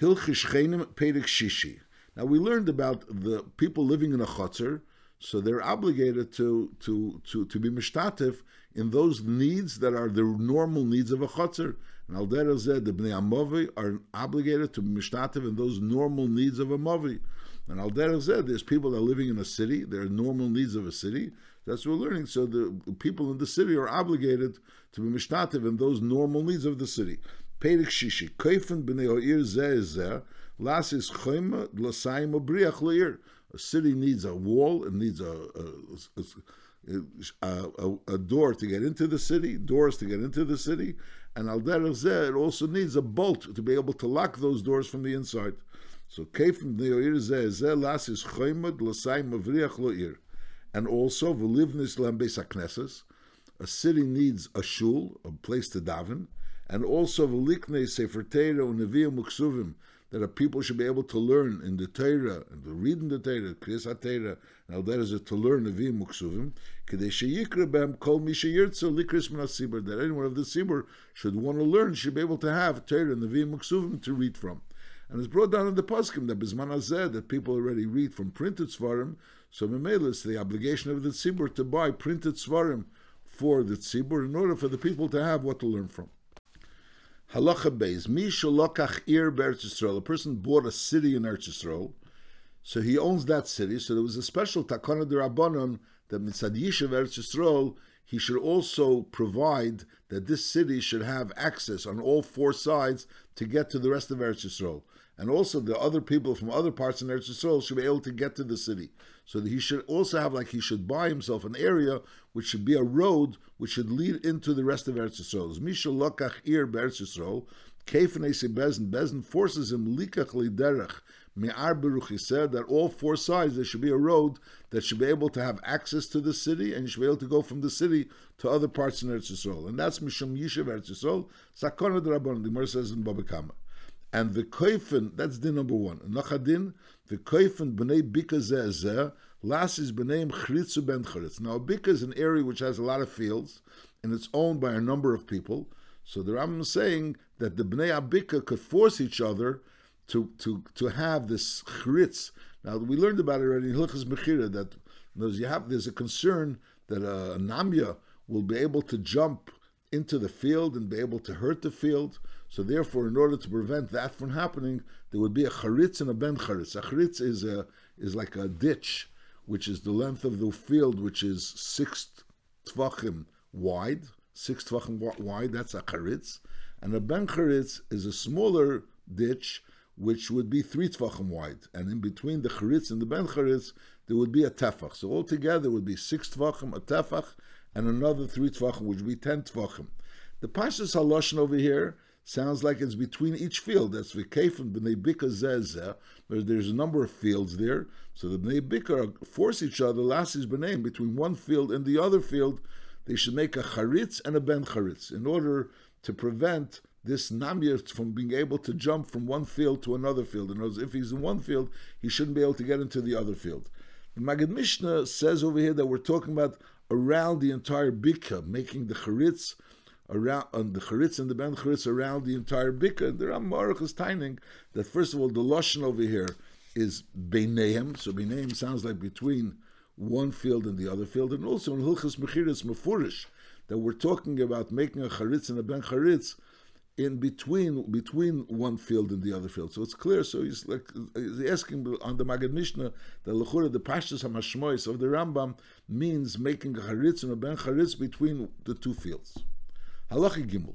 Hilchish Chenim Pedig Shishi. Now we learned about the people living in a chutzner, so they're obligated to to to to be mishtatif in those needs that are the normal needs of a chutzner. And al the bnei amovi are obligated to be mishtatif in those normal needs of a movi. And al said there's people that are living in a city, there are normal needs of a city. That's what we're learning. So the people in the city are obligated to be mishtatif in those normal needs of the city. Perik Shishi, Kaifen b'nei ha'ir zeh las is chayma l'sayim obriach le'ir. A city needs a wall, it needs a, a, a, a, door to get into the city, doors to get into the city, and al zeh, it also needs a bolt to be able to lock those doors from the inside. So Kaifen b'nei ha'ir zeh zeh, las is chayma l'sayim obriach le'ir. And also, v'livnis l'ambes hakneses, a city needs a shul, a place to daven, and also v'liknei sefer Torah u'neviim u'ksuvim, that a people should be able to learn in the Torah, and to read in the Torah, Kriyas HaTorah, and all that is it to learn neviim u'ksuvim, k'dei sheyikra b'hem kol mi sheyirtzu likris min ha that anyone of the sibur should want to learn, should be able to have Torah, neviim u'ksuvim to read from. And it's brought down in the Paskim that Bisman Hazeh, that people already read from printed Svarim, so Memela the obligation of the Tzibur to buy printed Svarim for the Tzibur in order for the people to have what to learn from. Halacha Beis, Mi Shalokach Ir Beretz Yisrael. A person bought a city in Eretz Yisrael, so he owns that city. So there was a special takana derabanan that mitzad yishav Eretz Yisrael, he should also provide that this city should have access on all four sides to get to the rest of Eretz Yisrael. And also the other people from other parts of Eretz Yisrael should be able to get to the city. So that he should also have, like he should buy himself an area which should be a road which should lead into the rest of Eretz Yisrael. Misha lokach ir be'Eretz Yisrael, keifnei bezin, bezin forces him likach liderech, me'ar beruch, said that all four sides there should be a road that should be able to have access to the city, and you should be able to go from the city to other parts in Eretz Yisrael. And that's Mishum Yishev Eretz Yisrael, Sakona de Rabban, the Gemara says in Baba Kama. And the koifen, that's din number one. Nachadin, the koifen b'nei bika zeh las is b'neim chritzu ben charitz. Now, bika is an area which has a lot of fields, and it's owned by a number of people. So the Rambam is saying that the bnei abika could force each other to to to have this chritz. Now we learned about it already in Hilchas Mechira that there's, you have there's a concern that a, a namya will be able to jump into the field and be able to hurt the field. So therefore, in order to prevent that from happening, there would be a charitz and a ben charitz. A charitz is a is like a ditch, which is the length of the field, which is six tvachim wide, six tvachim wide. That's a charitz, and a ben charitz is a smaller ditch, which would be three tvachim wide, and in between the charitz and the ben charitz, there would be a tefach. So altogether, would be six tvachim, a tefach, and another three tvachim, which would be ten tvachim. The Pashas Haloshin over here sounds like it's between each field. That's Vikefim B'nei Bika Zezeh, there's a number of fields there. So the B'nei Bika force each other, last is B'nei, between one field and the other field, they should make a charitz and a ben charitz in order to prevent this namir from being able to jump from one field to another field. In other words, if he's in one field, he shouldn't be able to get into the other field. The Magid Mishnah says over here that we're talking about around the entire bika, making the charitz around on the charitz and the ben charitz around the entire bika. The Rambam is timing that first of all the lashon over here is beineim. So beineim sounds like between one field and the other field, and also in Hilchas Mechiris Mefurish that we're talking about making a charitz and a ben charitz in between between one field and the other field. So it's clear. So he's like he's asking on the Magid Mishnah that lechura the pashtus hamashmois of the Rambam means making a charitz and a ben charitz between the two fields. Halacha Gimel.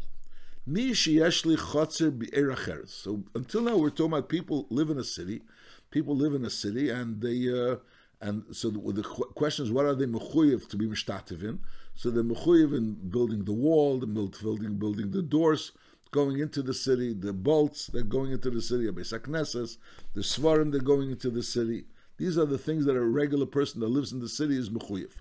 Mi sheyeshli chotzer bi'er So until now we're talking about people live in a city. People live in a city and they uh, and so the, the, question is what are they mechuyev to be mishtativ in? So they're mechuyev in building the wall, the building building the doors, going into the city, the bolts that are going into the city, the svarim that are going into the city. These are the things that a regular person that lives in the city is mechuyev.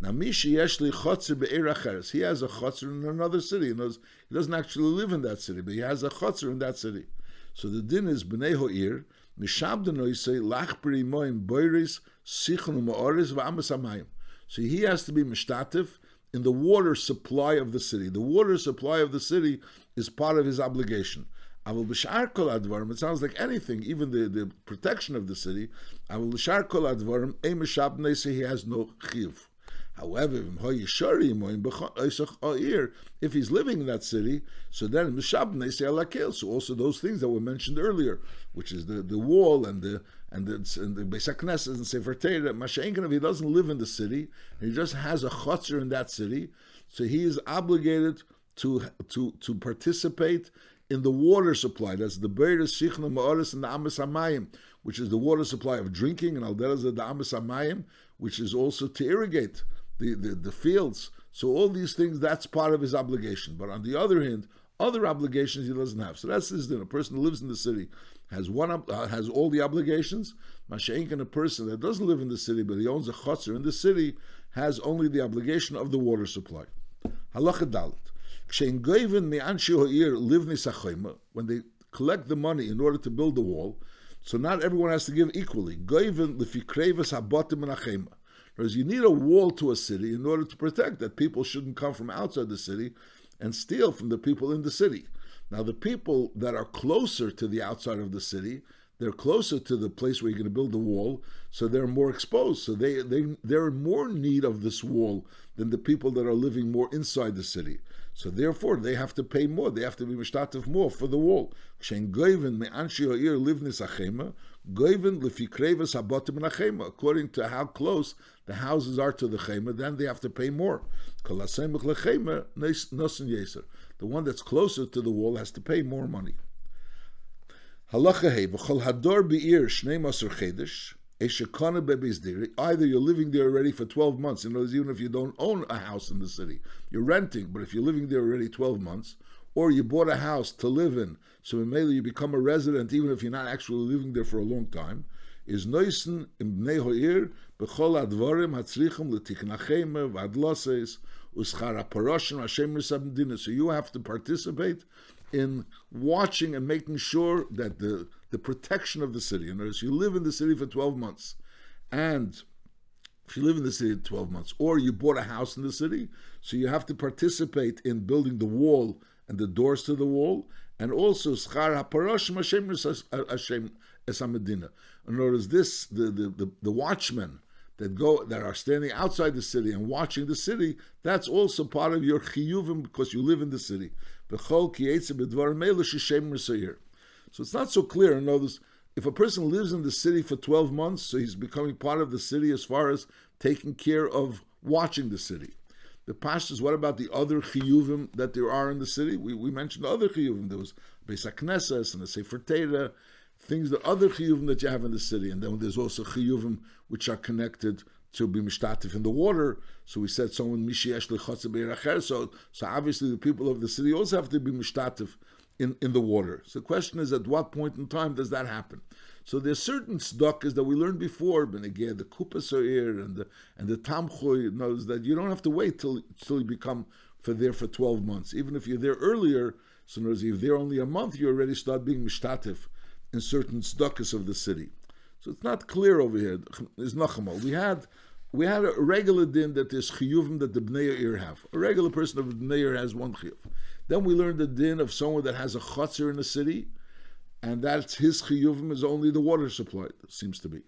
Now, Mishi Yeshli Chotzer Be'er He has a Chotzer in another city. He, doesn't actually live in that city, but he has a Chotzer in that city. So the din is B'nei Ho'ir, Mishabdeno say Lach Moim Boiris, Sichon Ma'oris, V'amas Amayim. So he has to be Mishtatif in the water supply of the city. The water supply of the city is part of his obligation. Avol b'shar kol advarim, it sounds like anything, even the, the protection of the city. Avol b'shar kol advarim, ein he has no chiv. However, if he's living in that city, so then so also those things that were mentioned earlier, which is the, the wall and the and the and the Beis Knesset and Sefer Torah. Mashenkin, if he doesn't live in the city, he just has a chotzer in that city, so he is obligated to to to participate in the water supply. That's the Beir Sichna Ma'oris and the Amas Hamayim, which is the water supply of drinking, and Alderaz the Amas Hamayim, which is also to irrigate the, the, the fields. So all these things, that's part of his obligation. But on the other hand, other obligations he doesn't have. So that's his din. A person who lives in the city has one uh, has all the obligations. Masha'inkin, a person that doesn't live in the city but he owns a chutzner in the city, has only the obligation of the water supply. Halacha dalit. When they collect the money in order to build the wall, so not everyone has to give equally. Whereas you need a wall to a city in order to protect that people shouldn't come from outside the city and steal from the people in the city. Now, the people that are closer to the outside of the city, they're closer to the place where you're going to build the wall, so they're more exposed. So they, they, they're in more need of this wall than the people that are living more inside the city. So therefore, they have to pay more. They have to be mishtatif more for the wall. According to how close the houses are to the chema, then they have to pay more. The one that's closer to the wall has to pay more money. Either you're living there already for 12 months, in other words, even if you don't own a house in the city, you're renting, but if you're living there already 12 months, or you bought a house to live in, so maybe you become a resident even if you're not actually living there for a long time, is noisen im bnei ho'ir b'chol advarim hatzrichim l'tiknachem v'adloses uschar ha'paroshim Hashem So you have to participate in watching and making sure that the the protection of the city. Other words, you live in the city for 12 months, and if you live in the city 12 months, or you bought a house in the city, so you have to participate in building the wall and the doors to the wall, and also schar. In other words, this the, the, the, the watchmen that go that are standing outside the city and watching the city, that's also part of your chiyuvim because you live in the city. So it's not so clear. In others, if a person lives in the city for 12 months, so he's becoming part of the city as far as taking care of watching the city. The pashtas, what about the other chiyuvim that there are in the city? We, we mentioned other chiyuvim. There was Beis HaKnesses and the Sefer Torah, things the other chiyuvim that you have in the city. And then there's also chiyuvim which are connected to be mishtatif in the water. So we said someone mishiesh lechatz So so obviously the people of the city also have to be mishtatif in, in the water. So the question is, at what point in time does that happen? So there's certain tzedakahs that we learned before, but again, the kupas are and the and the tamchoy knows that you don't have to wait till till you become for there for 12 months. Even if you're there earlier, so if there only a month, you already start being mishtatif in certain tzedakahs of the city. So it's not clear over here. It's nachamal. We had we had a regular din that there's chiyuvim that the bnei ear have. A regular person of the bnei has one chiyuv. Then we learned the din of someone that has a chutzner in the city, and that's his chiyuvim is only the water supply, seems to be.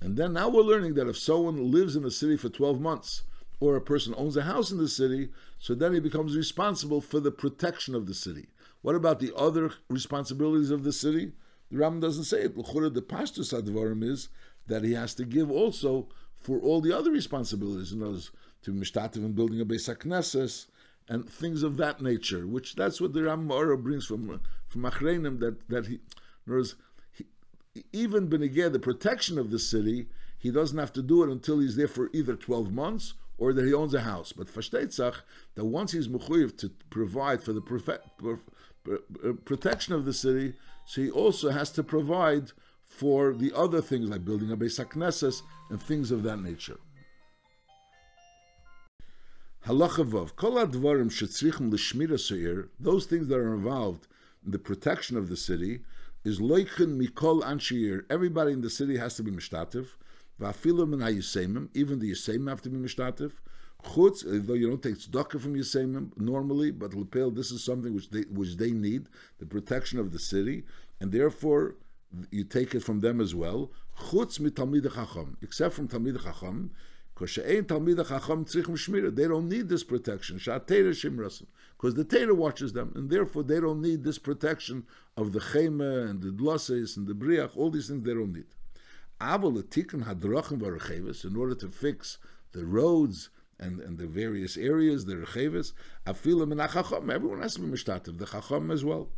And then now we're learning that if someone lives in a city for 12 months, or a person owns a house in the city, so then he becomes responsible for the protection of the city. What about the other responsibilities of the city? The Ram doesn't say it. The Pashtus Advarim is that he has to give also for all the other responsibilities, in those to Mishtativ and building a Beis HaKnesses, and things of that nature, which that's what the Ramara brings from from Achreinim that that he, in words, he even Benegeh, the protection of the city, he doesn't have to do it until he's there for either twelve months or that he owns a house. But Fashtetzach, that once he's mechuyev to provide for the Uh, uh, protection of the city, so he also has to provide for the other things like building a Beis HaKnesses and things of that nature. Kol Advarim those things that are involved in the protection of the city, is Loichen Mikol Anshir. Everybody in the city has to be Mishtativ. Vafilim and Hayisemim, even the Yisemim have to be Mishtativ. Chutz, though you don't take tzedakah from Yisemim normally, but Lepel, this is something which they which they need, the protection of the city, and therefore you take it from them as well. Chutz mit Talmid Chacham, except from Talmid Chacham, because Talmid Chacham tzrichim They don't need this protection. Because the Torah watches them, and therefore they don't need this protection of the Chema and the Dlosses and the Briach, all these things they don't need. In order to fix the roads and, and the various areas, the recheves, afilim and achacham, everyone has to be mishtativ, the chacham as well.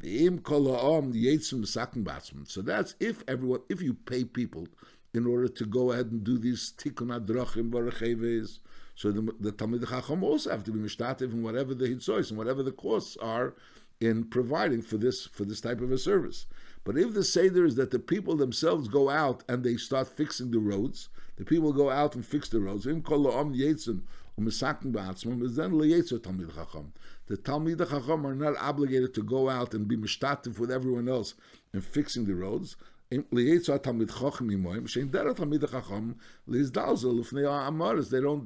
The im kolaam yetzim sakin. So that's if everyone, if you pay people in order to go ahead and do these tikkun adrachim barecheves, so the, the Talmid Chacham also have to be mishtativ in whatever the hitzois and whatever the costs are in providing for this for this type of a service. But if the seder is that the people themselves go out and they start fixing the roads, the people go out and fix the roads. Then. The Talmid Chacham are not obligated to go out and be mishtatif with everyone else in fixing the roads. They don't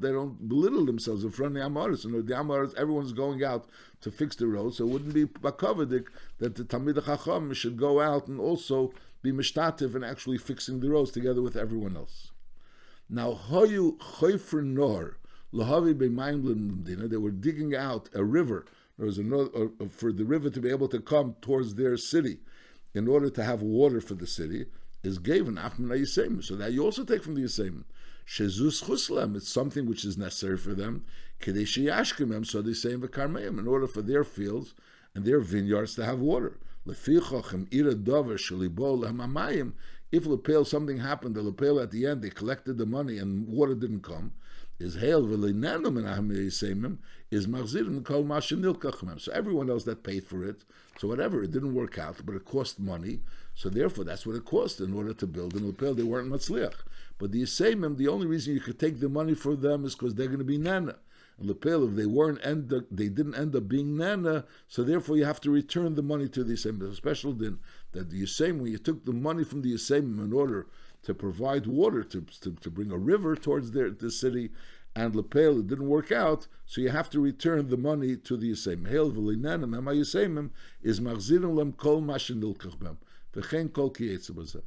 they don't belittle themselves in front of the Amaris. And the Amaris, everyone's going out to fix the road, so it wouldn't be bakavedik that the Talmid Chacham should go out and also be mishtatif and actually fixing the roads together with everyone else. Now, Hoyu Choifer Nor, Lahavi B'Mayim they were digging out a river. There was another, uh, for the river to be able to come towards their city in order to have water for the city, is given Achman Yisem. So that you also take from the Yisem. Shezus Chuslem, it's something which is necessary for them. Kadeshi Yashkimem, so they say in Karmeim, in order for their fields and their vineyards to have water. Lefichochem ira dover shalibol hamamayim if Lepel something happened, the Lepel at the end they collected the money and water didn't come, is hail v'leinanu is machzirin kol mashenilkachmem. So everyone else that paid for it, so whatever, it didn't work out, but it cost money. So therefore, that's what it cost in order to build. And Lepel, they weren't matzliach. But the Yisemim, the only reason you could take the money for them is because they're going to be nana. And Lepel, if they weren't end up, they didn't end up being nana, so therefore you have to return the money to the Yisemim. A special din that the Yisem, when you took the money from the Yisem in order to provide water, to, to, to bring a river towards their, the city, and Lepel, it didn't work out, so you have to return the money to the Yisem. Hail v'linanim hama Yisemim is machzirim lem kol mashin nilkach bem, v'chein kol kiyetze b'zeh.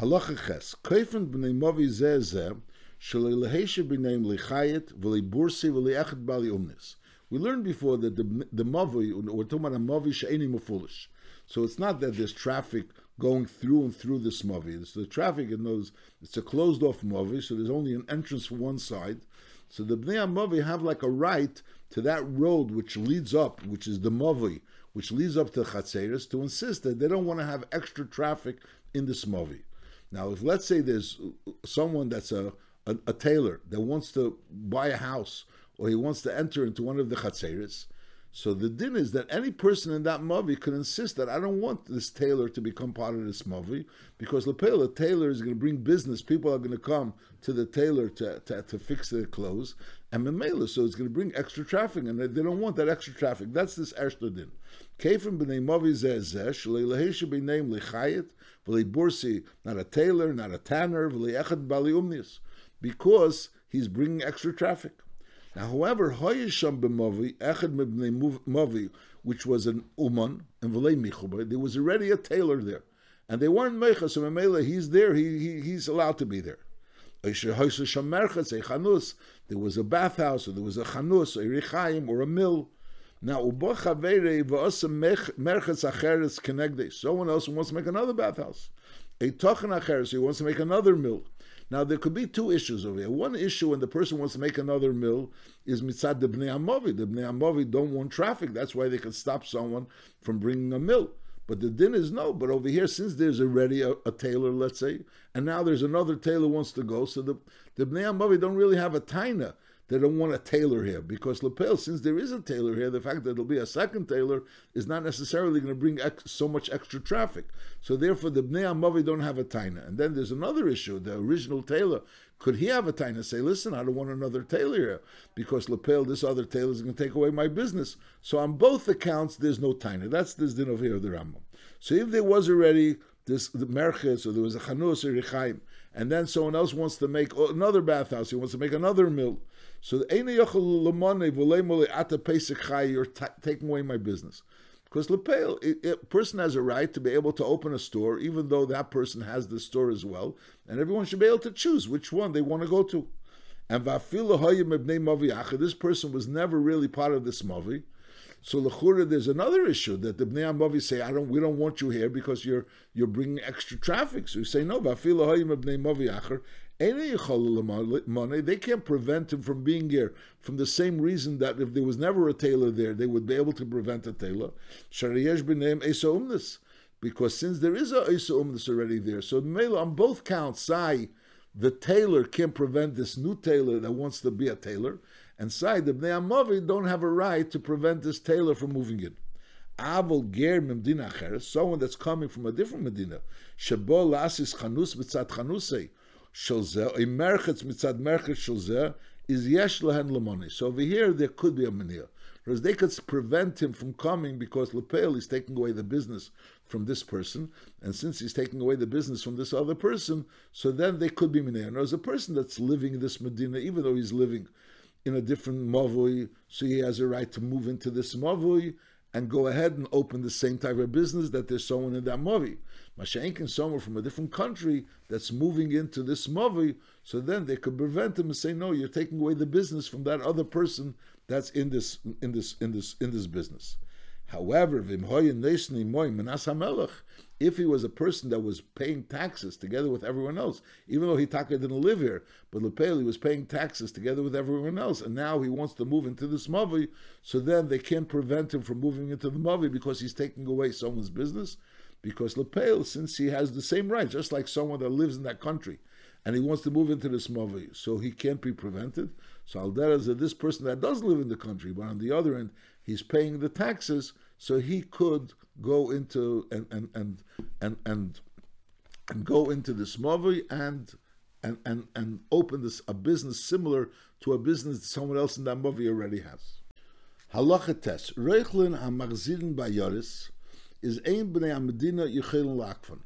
Halacha ches, koifen b'nei movi zeh zeh, shalilaheshe b'neim lichayet, v'libursi v'liachet bali umnis. We learned before that the, the mavi, we're talking about a mavi she'eni mufulish. So it's not that there's traffic going through and through this mavi. It's the traffic in those. It's a closed off mavi, so there's only an entrance for one side. So the bnei mavi have like a right to that road which leads up, which is the mavi, which leads up to chatzeres, to insist that they don't want to have extra traffic in this mavi. Now, if let's say there's someone that's a, a, a tailor that wants to buy a house or he wants to enter into one of the chatzeres, so the din is that any person in that movie could insist that I don't want this tailor to become part of this movie because the tailor is going to bring business. People are going to come to the tailor to, to, to fix their clothes. And Memela, so it's going to bring extra traffic and they, don't want that extra traffic. That's this Ershto din. Kefim b'nei movi zeh shalei should be named lechayit, v'lei bursi, not a tailor, not a tanner, v'lei echad bali umnis, because he's bringing extra traffic. Now, however, Hoyesham b'mavi, Echad mavi, which was an uman, and v'lei michuba, there was already a tailor there. And they weren't mecha, so Mamela, he's there, he, he, he's allowed to be there. There was a bathhouse, or there was a chanus, a richaim, or a mill. Now, someone else wants to make another bathhouse. A tochan acheres, he wants to make another mill. Now there could be two issues over here. One issue when the person wants to make another mill is mitzad the bnei amovi. The bnei amovi don't want traffic. That's why they can stop someone from bringing a mill. But the din is no. But over here, since there's already a, a tailor, let's say, and now there's another tailor wants to go, so the the bnei amovi don't really have a taina they don't want a tailor here because lapel, since there is a tailor here, the fact that there'll be a second tailor is not necessarily going to bring ex- so much extra traffic. So therefore, the bnei amavi don't have a taina. And then there's another issue: the original tailor could he have a taina? Say, listen, I don't want another tailor here because lapel, this other tailor is going to take away my business. So on both accounts, there's no taina. That's this din of here the Rambam. So if there was already this the merches or there was a chanus or and then someone else wants to make another bathhouse, he wants to make another mill. So you're t- taking away my business. Because Lepel, a person has a right to be able to open a store, even though that person has the store as well, and everyone should be able to choose which one they want to go to. And this person was never really part of this mavi. So lechura, there's another issue that the bnei amavi say, "I don't, we don't want you here because you're you're bringing extra traffic." So you say, "No, they can't prevent him from being here from the same reason that if there was never a tailor there, they would be able to prevent a tailor. Because since there is a Isa Umnis already there, so on both counts, Sai, the tailor can't prevent this new tailor that wants to be a tailor, and Sai, the Bnei Amavi, don't have a right to prevent this tailor from moving in. Avol ger medina acheres, someone that's coming from a different medina, shebo lasis chanus mitzat chanusei, sholzeh, a merchetz mitzad merchetz sholzeh, is yesh lehen lemoni. So over here, there could be a mania. Whereas they could prevent him from coming because Lepel is taking away the business from this person, and since he's taking away the business from this other person, so then they could be minyan. As a person that's living in this Medina, even though he's living in a different mavui, so he has a right to move into this mavui and go ahead and open the same type of business that there's someone in that mavi. Mashenkin someone from a different country that's moving into this mavi, so then they could prevent him and say, no, you're taking away the business from that other person that's in this in this in this in this business. However, if he was a person that was paying taxes together with everyone else, even though Hitaka didn't live here, but Lepeli was paying taxes together with everyone else, and now he wants to move into this Mavi, so then they can't prevent him from moving into the Mavi because he's taking away someone's business. Because Lepel, since he has the same right, just like someone that lives in that country, and he wants to move into this Mavi, so he can't be prevented. So Aldera is that this person that does live in the country, but on the other end, he's paying the taxes, so he could go into and and and and and, and go into this mavi and and and and open this a business similar to a business that someone else in that mavi already has. Halacha test Reichlin hamachzirin bayaris is ein bnei Medina yichel lakvan.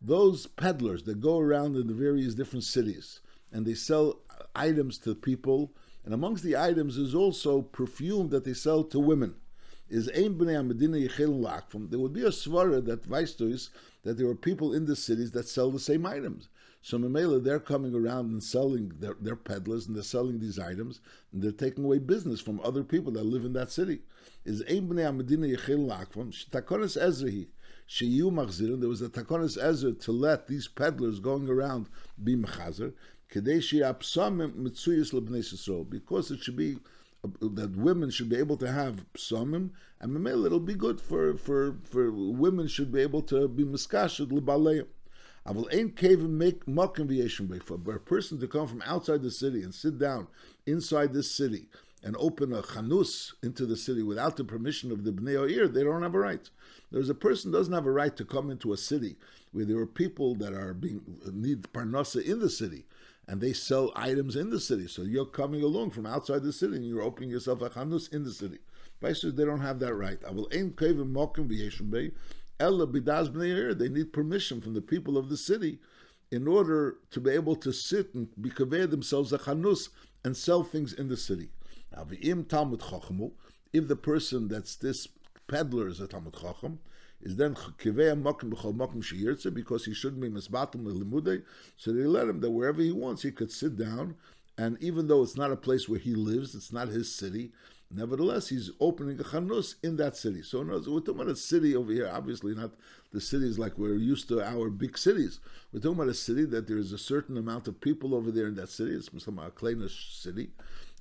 Those peddlers that go around in the various different cities and they sell items to people and amongst the items is also perfume that they sell to women. Is ein bnei medina yichel lakfum. There would be a svara that weist that there are people in the cities that sell the same items. So Mamela, they're coming around and selling, they're, they're peddlers and they're selling these items and they're taking away business from other people that live in that city. Is ein bnei medina yichel lakfum. Takonis ezrahi. Sheyu machzirin. There was a takonis ezra to let these peddlers going around be mechazer because it should be that women should be able to have psamim, and memel it'll be good for for for women should be able to be miskashed libaleim. I will ain't cave and make v'yeshim for a person to come from outside the city and sit down inside this city and open a chanus into the city without the permission of the bnei Oir, they don't have a right. There's a person doesn't have a right to come into a city where there are people that are being need parnasa in the city and they sell items in the city. So you're coming along from outside the city and you're opening yourself a chanus in the city. Basically, they don't have that right. I will aim kavim mokim bay. Ella bidaz bnei They need permission from the people of the city in order to be able to sit and be convey themselves a chanus and sell things in the city. Now, if the person that's this peddler is a Talmud Chacham, is then kivei makim b'chol makim sheyirtze because he shouldn't be misbatim lelimudei. So they let him that wherever he wants, he could sit down, and even though it's not a place where he lives, it's not his city. Nevertheless, he's opening a chanus in that city. So we're talking about a city over here. Obviously, not the cities like we're used to our big cities. We're talking about a city that there is a certain amount of people over there in that city. It's some a kleinish city,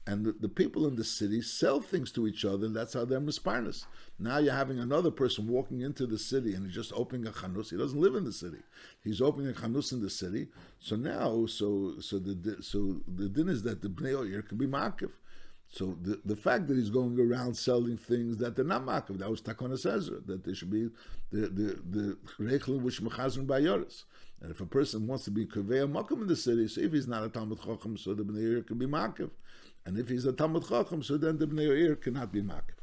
and the, the, people in the city sell things to each other, and that's how they're misparnas. Now you're having another person walking into the city and he's just opening a chanus. He doesn't live in the city. He's opening a chanus in the city. So now, so so the so the din is that the bnei oyer can be makiv. So the, the fact that he's going around selling things that they're not makiv, that was takonas ezra, that there should be the the the rechlin which mechazron by yoris. And if a person wants to be kaveh makim in the city, so if he's not a talmud chacham, so the bnei oyer can be makiv. And if he's a Talmud Chacham, so then the Bnei Oir cannot be Makif.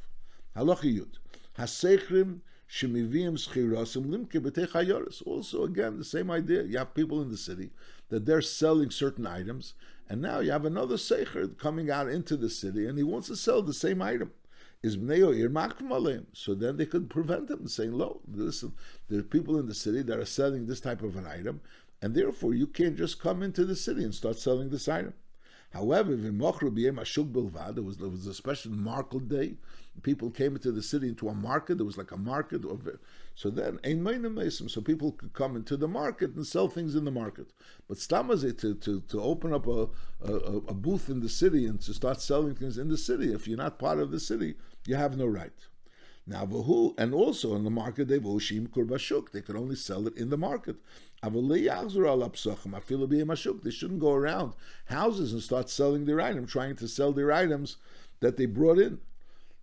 Halacha Yud. Hasechrim Shemivim schirasim limke b'tei Also, again, the same idea. You have people in the city that they're selling certain items, and now you have another secher coming out into the city, and he wants to sell the same item. Is So then they could prevent him saying, "Lo, listen, there are people in the city that are selling this type of an item, and therefore you can't just come into the city and start selling this item." However, there was, there was a special market day. People came into the city into a market. There was like a market. Of, so then, so people could come into the market and sell things in the market. But stamaze to, to, to open up a, a, a booth in the city and to start selling things in the city, if you're not part of the city, you have no right. Now, and also in the market, they kurbashuk. They could only sell it in the market. They shouldn't go around houses and start selling their item, trying to sell their items that they brought in.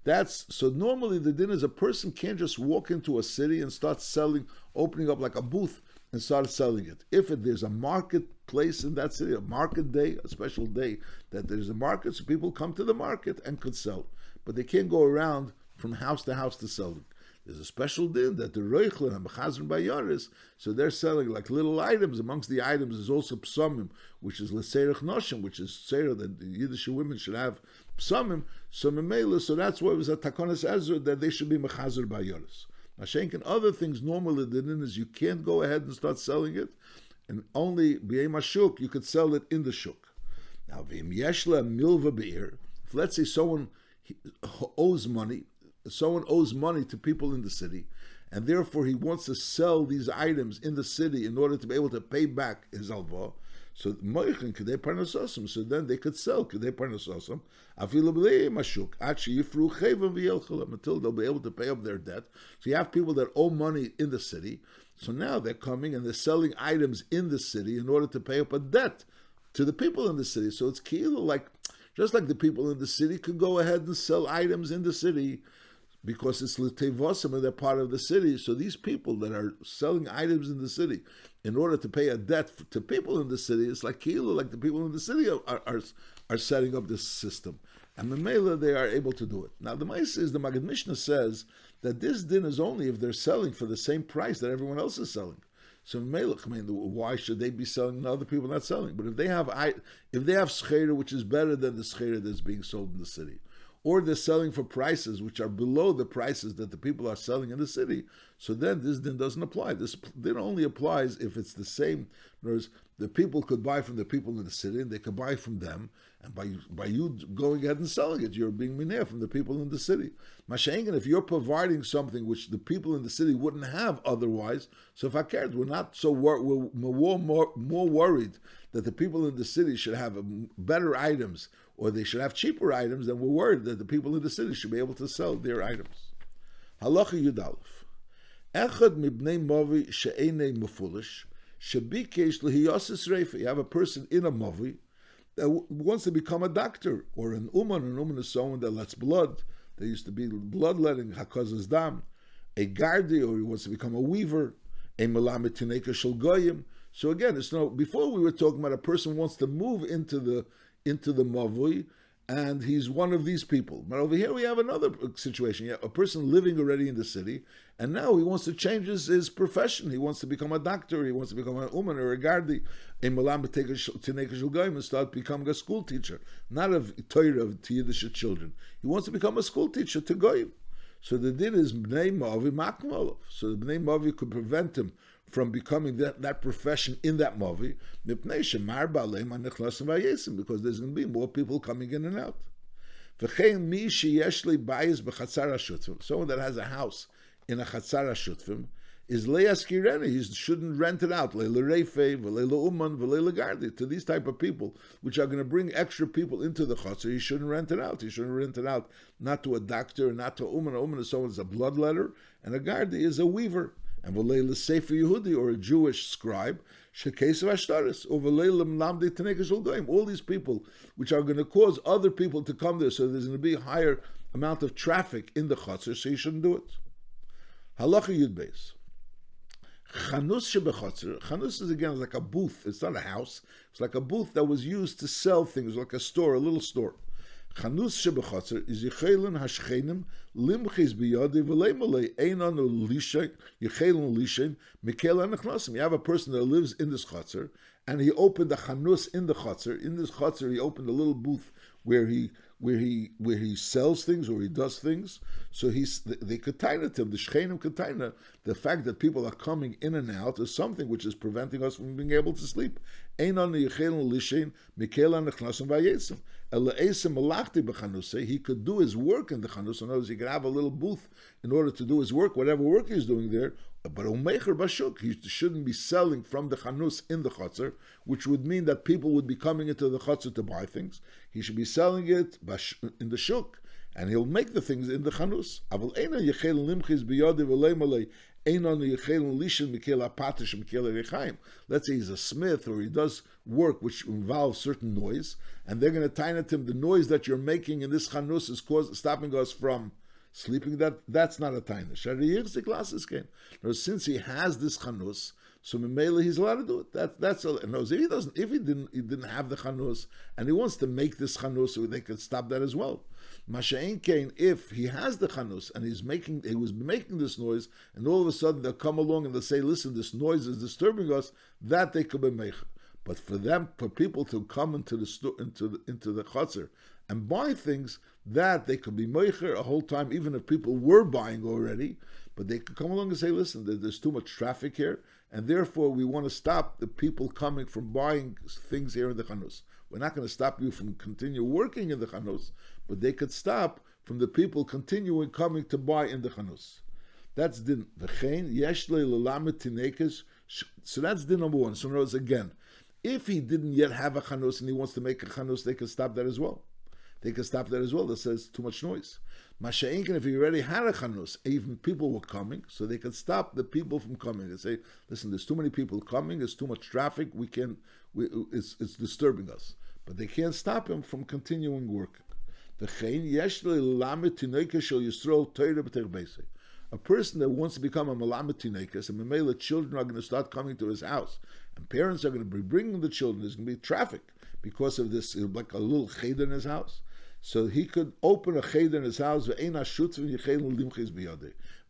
That's so normally the din is a person can't just walk into a city and start selling, opening up like a booth and start selling it. If it, there's a marketplace in that city, a market day, a special day, that there's a market, so people come to the market and could sell. But they can't go around from house to house to sell it. There's a special din that the Reichler and Bechazron Bayaris, so they're selling like little items. Amongst the items is also psamim, which is leserich noshim, which is sera that the Yiddish women should have psamim. So so that's why it was a takonis ezra that they should be Mechazr Bayaris. Mashenk and other things normally the din is you can't go ahead and start selling it, and only b'yem shuk you could sell it in the shuk. Now v'im yeshla milva beer. If let's say someone owes money someone owes money to people in the city, and therefore he wants to sell these items in the city in order to be able to pay back his alva. So moichin kadei parnasosim. So then they could sell kadei parnasosim. Afilu b'lei mashuk achi yifru chayvim v'yelchalam until they'll be able to pay up their debt. So you have people that owe money in the city. So now they're coming and they're selling items in the city in order to pay up a debt to the people in the city. So it's kilo like just like the people in the city could go ahead and sell items in the city because it's L'tevosim and they're part of the city. So these people that are selling items in the city in order to pay a debt to people in the city, it's like Kilo, like the people in the city are, are, are setting up this system. And Mamela, they are able to do it. Now, the mice is the Magid Mishnah says that this din is only if they're selling for the same price that everyone else is selling. So Melech, I mean, why should they be selling and other people not selling? But if they have if they have schera which is better than the schera that's being sold in the city, or they're selling for prices which are below the prices that the people are selling in the city, so then this din doesn't apply. This din only applies if it's the same. In words, the people could buy from the people in the city, and they could buy from them, and by by you going ahead and selling it, you're being mineh from the people in the city. Mashengen, if you're providing something which the people in the city wouldn't have otherwise, so if I cared, we're not so wor- we're more, more more worried that the people in the city should have um, better items or they should have cheaper items, then we're worried that the people in the city should be able to sell their items. Halacha Yudalef. Echad mibnei movi she'enei mufulish, shebikesh lehiyosis reifa. You have a person in a movi that wants to become a doctor, or an uman. An uman is someone that lets blood. There used to be bloodletting, hakazas dam. A gardi, or he wants to become a weaver. A melamed tineka shel goyim. So again, it's no. Before we were talking about a person wants to move into the into the Mavui, and he's one of these people. But over here we have another situation. Yeah, a person living already in the city, and now he wants to change his, his profession. He wants to become a doctor. He wants to become an uman or a gardi, a malam and start becoming a school teacher, not of Torah to Yiddish children. He wants to become a school teacher to goyim. So the din is bnei mavi makmalov. So the bnei mavi could prevent him from becoming that, that profession in that movie, because there's going to be more people coming in and out. Someone that has a house in a chatzar shutfim is leyaskireni. He shouldn't rent it out. To these type of people, which are going to bring extra people into the chatzar, he shouldn't rent it out. He shouldn't rent it out not to a doctor, not to a uman. A uman is someone who's a bloodletter, and a gardi is a weaver and v'leila sefer Yehudi or a Jewish scribe shekes of ashtaris or lamdi tenekes goyim. All these people, which are going to cause other people to come there, so there's going to be a higher amount of traffic in the chutzner, so you shouldn't do it. Halacha Yud Beis. Chanus shebechotzer. Chanus is again like a booth. It's not a house. It's like a booth that was used to sell things, like a store, a little store. Chanus shebechotzer is yichelin hashchenim limchis biyodi v'leimale ein anu lisha yichelin lishin mikel anachnosim. You have a person that lives in this chotzer, and he opened a chanus in the chotzer. In this chotzer, he opened a little booth where he where he where he sells things or he does things. So he's they contained him. The shchenim container. The fact that people are coming in and out is something which is preventing us from being able to sleep. Ein on the lishin mikel anachnosim vayesim. He could do his work in the chanus. In other words, he could have a little booth in order to do his work, whatever work he's doing there. But umecher bashuk, he shouldn't be selling from the chanus in the chutzner, which would mean that people would be coming into the chutzner to buy things. He should be selling it in the shuk, and he'll make the things in the chanus. Let's say he's a smith or he does work which involves certain noise, and they're going to tie at him the noise that you're making in this chanus is cause, stopping us from sleeping. That that's not a taina. the glasses came. Now, since he has this chanus, so Mimela he's allowed to do it. That that's all. No, if he doesn't, if he didn't, he didn't have the chanus, and he wants to make this chanus, so they could stop that as well. Masha'in Kain, if he has the chanus and he's making, he was making this noise, and all of a sudden they'll come along and they'll say, "Listen, this noise is disturbing us." That they could be make. But for them, for people to come into the into the, into the chutzner and buy things, that they could be meicher a whole time, even if people were buying already. But they could come along and say, "Listen, there's too much traffic here, and therefore we want to stop the people coming from buying things here in the chanus." We're not going to stop you from continue working in the chanus, but they could stop from the people continuing coming to buy in the chanus. That's din. So that's din number one. So notice again, if he didn't yet have a chanus and he wants to make a chanus, they can stop that as well. They can stop that as well. That says too much noise. Masha'inkin, if he already had a chanus, even people were coming, so they could stop the people from coming and say, listen, there's too many people coming, there's too much traffic, we can, we, it's, it's disturbing us. But they can't stop him from continuing working. A person that wants to become a malamet and Mamela children are going to start coming to his house, and parents are going to be bringing the children. There's going to be traffic because of this, like a little cheder in his house. So he could open a cheder in his house.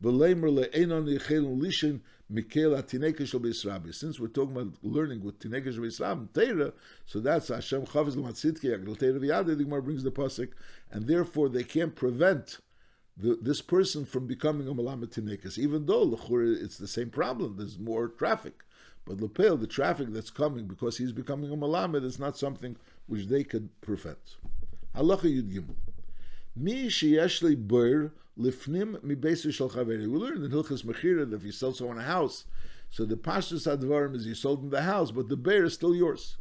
Since we're talking about learning with tinekesh v'isram teira, so that's Hashem chaviz l'matzitke agdal teira v'yade. The brings the pasuk, and therefore they can't prevent the, this person from becoming a malamet tinekes, even though it's the same problem. There's more traffic, but lepel the traffic that's coming because he's becoming a malamet is not something which they could prevent. Halacha Yud Gimel. Mi sheyesh li ber lifnim mi beisu shel chaveri. We learned in Hilchas Mechira that if you sell someone a house, so the pashtus advarim is you sold them the house, but the bear is still yours.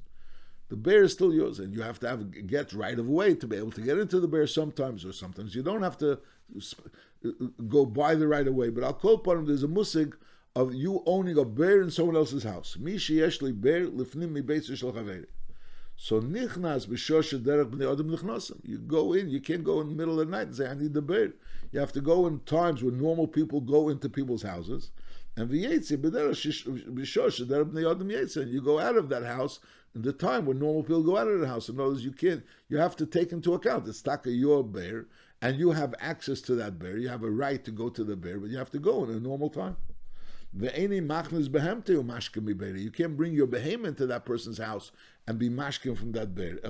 The bear is still yours, and you have to have get right of way to be able to get into the bear sometimes, or sometimes you don't have to uh, go buy the right of way. But I'll call upon him. There's a musig of you owning a bear in someone else's house. Mi sheyesh bear lifnim mi beisu shel chaveri. So nichnas b'shosha derech b'nei adam nichnasim. You go in, you can't go in the middle of the night and say, I need the bed. You have to go in times when normal people go into people's houses. And v'yetzi b'shosha derech b'nei adam yetzi. And you go out of that house in the time when normal people go out of the house. In other words, you can't, you have to take into account it's taka your bear, and you have access to that bear. You have a right to go to the bear, but you have to go in a normal time. You can't bring your behemoth to that person's house and be mashkin from that bear.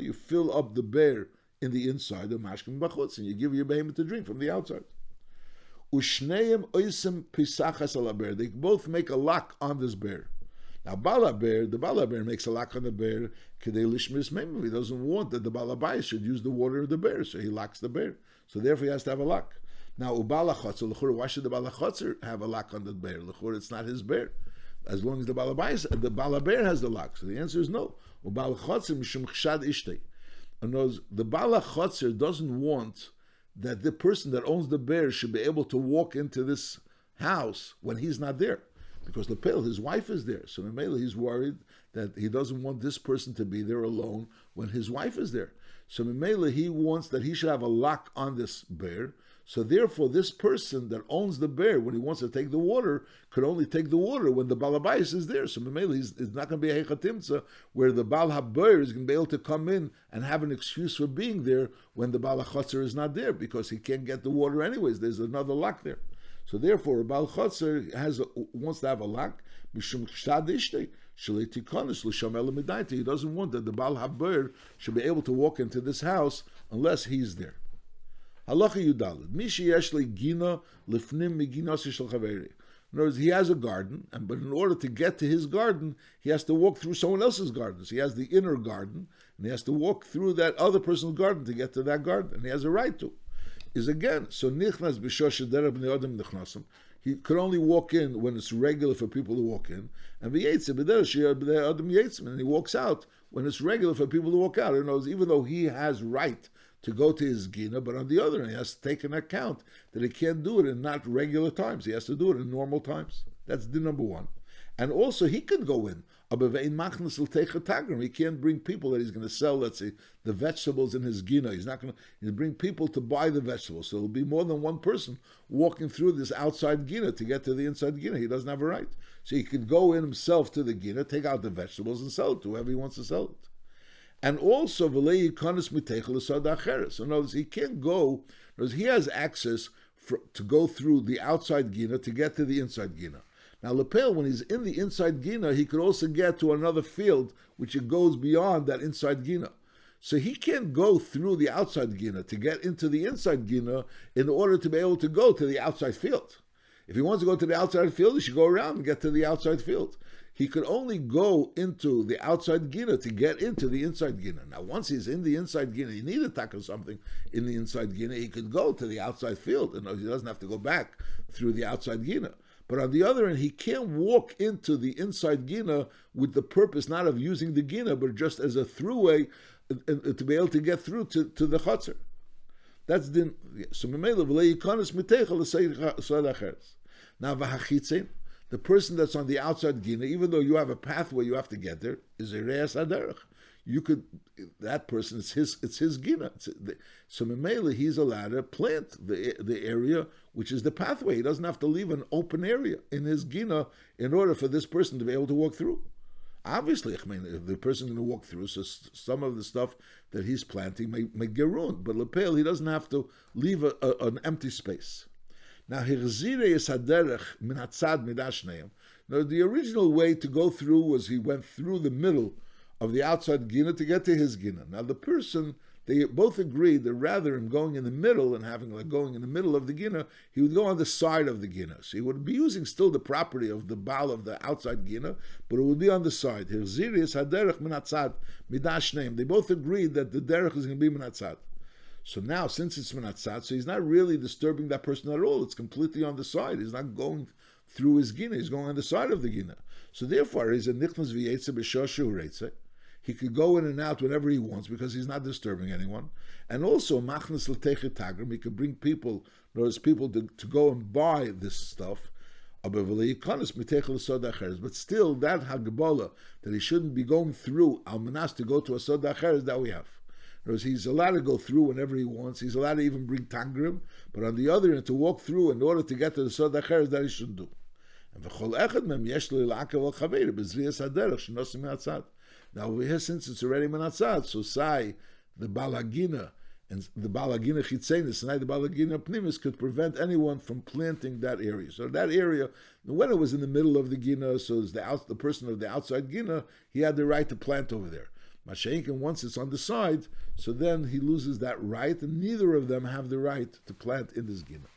You fill up the bear in the inside of mashkin bachutz, and you give your behemoth to drink from the outside. They both make a lock on this bear. Now, Bala bear, the Bala bear makes a lock on the bear. He doesn't want that the Balabai should use the water of the bear, so he locks the bear. So therefore, he has to have a lock. Now, Ubala Chotzer, why should the Bala Chotzer have a lock on the bear? L'chur, it's not his bear. As long as the Balabai, the Balabear has the lock. So the answer is no. Ubala Chotzer mishum chshad. In other the Bala Chotzer doesn't want that the person that owns the bear should be able to walk into this house when he's not there. Because the Lepel, his wife is there. So Mamela, he's worried that he doesn't want this person to be there alone when his wife is there. So Mamela, he wants that he should have a lock on this bear So therefore, this person that owns the bear, when he wants to take the water, could only take the water when the balabais is there. So Mamela is not going to be a hechatimtza where the bal haber is going to be able to come in and have an excuse for being there when the balachotzer is not there because he can't get the water anyways. There's another lock there. So therefore, a bal chotzer has a, wants to have a lock. He doesn't want that the bal haber should be able to walk into this house unless he's there. Halacha Yudalid. Mishi yeshli gina lifnim miginasi shel chaveri. In other words, he has a garden, and but in order to get to his garden, he has to walk through someone else's garden. So he has the inner garden, and he has to walk through that other person's garden to get to that garden, and he has a right to. Is again so nichnas b'shosh. He could only walk in when it's regular for people to walk in, and and he walks out when it's regular for people to walk out. In other words, even though he has right to go to his gina, but on the other hand, he has to take an account that he can't do it in not regular times. He has to do it in normal times. That's the number one. And also, he could go in. He can't bring people that he's going to sell, let's say, the vegetables in his gina. He's not going to bring people to buy the vegetables. So there'll be more than one person walking through this outside gina to get to the inside gina. He doesn't have a right. So he could go in himself to the gina, take out the vegetables, and sell it to whoever he wants to sell it and also v'lei yikonis mitechel acheres. In other words, he can't go. Because he has access for, to go through the outside gina to get to the inside gina. Now Lepel, when he's in the inside gina, he could also get to another field which it goes beyond that inside gina. So he can't go through the outside gina to get into the inside gina in order to be able to go to the outside field. If he wants to go to the outside field, he should go around and get to the outside field he could only go into the outside Gina to get into the inside Gina. Now, once he's in the inside Gina, he need to tackle something in the inside Gina, he could go to the outside field. and he doesn't have to go back through the outside Gina. But on the other hand, he can't walk into the inside Gina with the purpose not of using the Gina, but just as a throughway uh, uh, to be able to get through to, to the Chatzar. That's the so Now the person that's on the outside gina, even though you have a pathway you have to get there, is a reas. You could that person it's his it's his gina. It's, so Memela he's allowed to plant the the area which is the pathway. He doesn't have to leave an open area in his gina in order for this person to be able to walk through. Obviously, I mean, if the person going to walk through, so some of the stuff that he's planting may, may get ruined. But Lepel, he doesn't have to leave a, a, an empty space. Now, Hirzire is haderech min hatzad midashneim. Now, the original way to go through was he went through the middle of the outside gina to get to his gina. Now, the person they both agreed that rather than going in the middle and having like going in the middle of the gina, he would go on the side of the gina. So he would be using still the property of the bal of the outside gina, but it would be on the side. Hirzirius haderech minatzad midashneim. They both agreed that the derech is going to be minatzad. So now, since it's menatzat, so he's not really disturbing that person at all. It's completely on the side. He's not going through his gina. He's going on the side of the gina. So therefore, he's a nichnas v'yetze b'shoshu He could go in and out whenever he wants because he's not disturbing anyone. And also, machnas l'techet He could bring people, those people to, to go and buy this stuff. But still, that hagbola that he shouldn't be going through almanas to go to a soda that we have. Whereas he's allowed to go through whenever he wants. He's allowed to even bring tangrim. But on the other hand, to walk through in order to get to the Sod that he shouldn't do. And v'chol echad mem yesh li la'akav al chaver b'zriyas haderech shenosim me'atzad. Now over here, since it's already me'atzad, so say the balagina and the balagina chitzenis and the balagina pnimis could prevent anyone from planting that area. So that area, when it was in the middle of the gina, so the out, the person of the outside gina, he had the right to plant over there. Masha'inkin, once it's on the side, so then he loses that right, and neither of them have the right to plant in this gina.